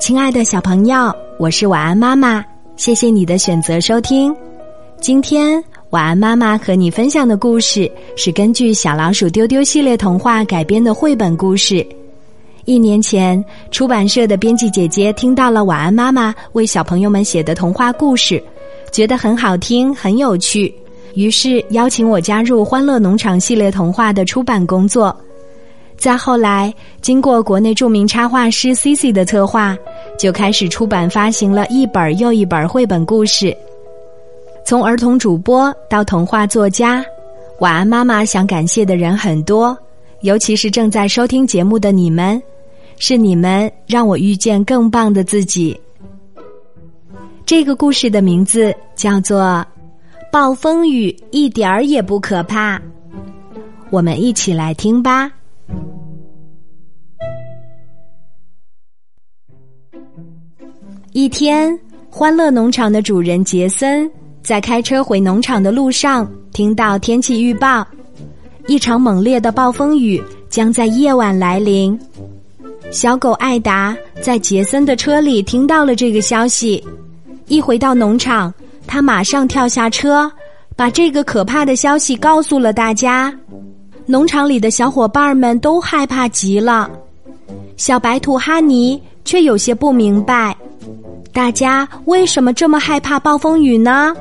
亲爱的小朋友，我是晚安妈妈，谢谢你的选择收听。今天晚安妈妈和你分享的故事是根据小老鼠丢丢系列童话改编的绘本故事。一年前，出版社的编辑姐姐听到了晚安妈妈为小朋友们写的童话故事，觉得很好听、很有趣，于是邀请我加入《欢乐农场》系列童话的出版工作。再后来，经过国内著名插画师 Cici 的策划，就开始出版发行了一本又一本绘本故事。从儿童主播到童话作家，晚安妈妈想感谢的人很多，尤其是正在收听节目的你们，是你们让我遇见更棒的自己。这个故事的名字叫做《暴风雨一点儿也不可怕》，我们一起来听吧。一天，欢乐农场的主人杰森在开车回农场的路上，听到天气预报，一场猛烈的暴风雨将在夜晚来临。小狗艾达在杰森的车里听到了这个消息，一回到农场，他马上跳下车，把这个可怕的消息告诉了大家。农场里的小伙伴们都害怕极了，小白兔哈尼却有些不明白。大家为什么这么害怕暴风雨呢？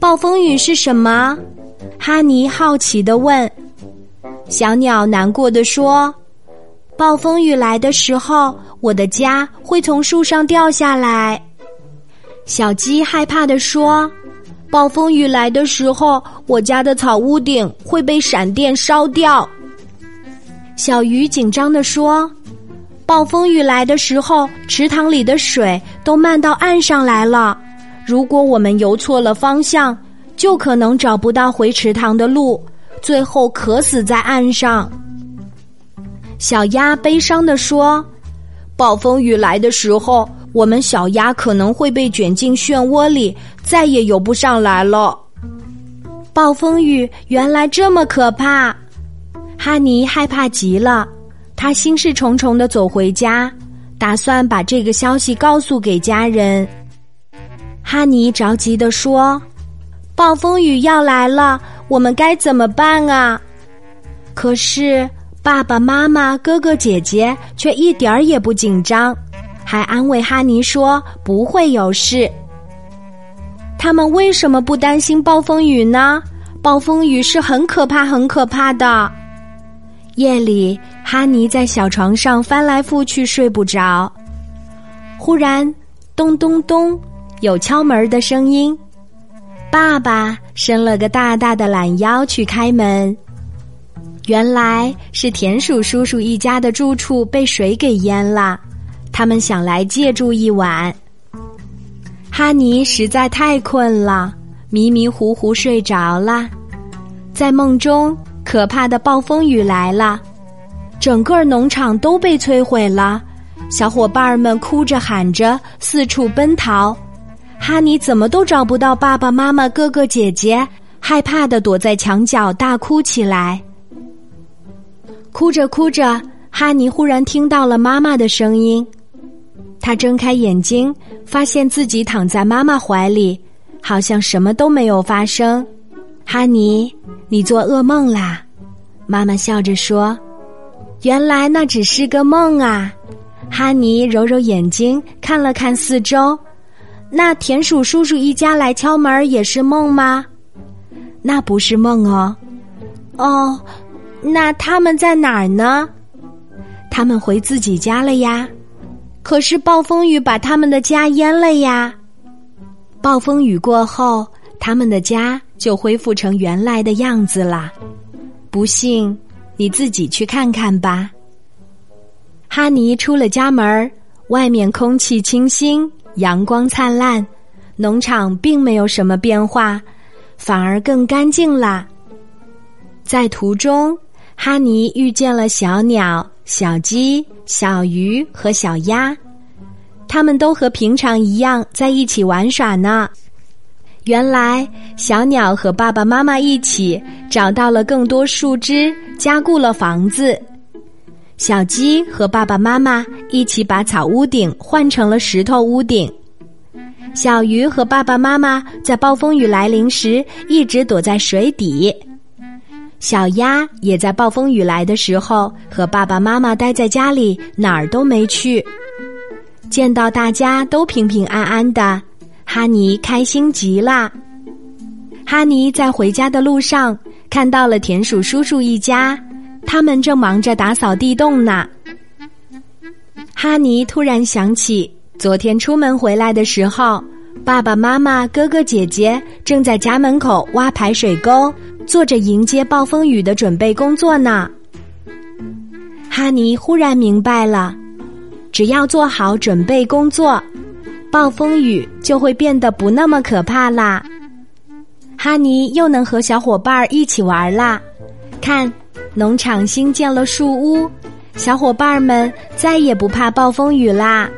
暴风雨是什么？哈尼好奇的问。小鸟难过的说：“暴风雨来的时候，我的家会从树上掉下来。”小鸡害怕的说：“暴风雨来的时候，我家的草屋顶会被闪电烧掉。”小鱼紧张的说。暴风雨来的时候，池塘里的水都漫到岸上来了。如果我们游错了方向，就可能找不到回池塘的路，最后渴死在岸上。小鸭悲伤地说：“暴风雨来的时候，我们小鸭可能会被卷进漩涡里，再也游不上来了。”暴风雨原来这么可怕，哈尼害怕极了。他心事重重的走回家，打算把这个消息告诉给家人。哈尼着急的说：“暴风雨要来了，我们该怎么办啊？”可是爸爸妈妈、哥哥姐姐却一点儿也不紧张，还安慰哈尼说：“不会有事。”他们为什么不担心暴风雨呢？暴风雨是很可怕、很可怕的。夜里，哈尼在小床上翻来覆去睡不着。忽然，咚咚咚，有敲门的声音。爸爸伸了个大大的懒腰去开门，原来是田鼠叔叔一家的住处被水给淹了，他们想来借住一晚。哈尼实在太困了，迷迷糊糊睡着了，在梦中。可怕的暴风雨来了，整个农场都被摧毁了，小伙伴们哭着喊着四处奔逃，哈尼怎么都找不到爸爸妈妈、哥哥姐姐，害怕的躲在墙角大哭起来。哭着哭着，哈尼忽然听到了妈妈的声音，他睁开眼睛，发现自己躺在妈妈怀里，好像什么都没有发生。哈尼。你做噩梦啦，妈妈笑着说：“原来那只是个梦啊。”哈尼揉揉眼睛，看了看四周，那田鼠叔叔一家来敲门也是梦吗？那不是梦哦。哦，那他们在哪儿呢？他们回自己家了呀。可是暴风雨把他们的家淹了呀。暴风雨过后，他们的家。就恢复成原来的样子啦，不信你自己去看看吧。哈尼出了家门，外面空气清新，阳光灿烂，农场并没有什么变化，反而更干净啦。在途中，哈尼遇见了小鸟、小鸡、小鱼和小鸭，他们都和平常一样在一起玩耍呢。原来，小鸟和爸爸妈妈一起找到了更多树枝，加固了房子。小鸡和爸爸妈妈一起把草屋顶换成了石头屋顶。小鱼和爸爸妈妈在暴风雨来临时一直躲在水底。小鸭也在暴风雨来的时候和爸爸妈妈待在家里，哪儿都没去。见到大家都平平安安的，哈尼开心极了。哈尼在回家的路上看到了田鼠叔叔一家，他们正忙着打扫地洞呢。哈尼突然想起昨天出门回来的时候，爸爸妈妈、哥哥姐姐正在家门口挖排水沟，做着迎接暴风雨的准备工作呢。哈尼忽然明白了。只要做好准备工作，暴风雨就会变得不那么可怕啦。哈尼又能和小伙伴一起玩啦。看，农场新建了树屋，小伙伴们再也不怕暴风雨啦。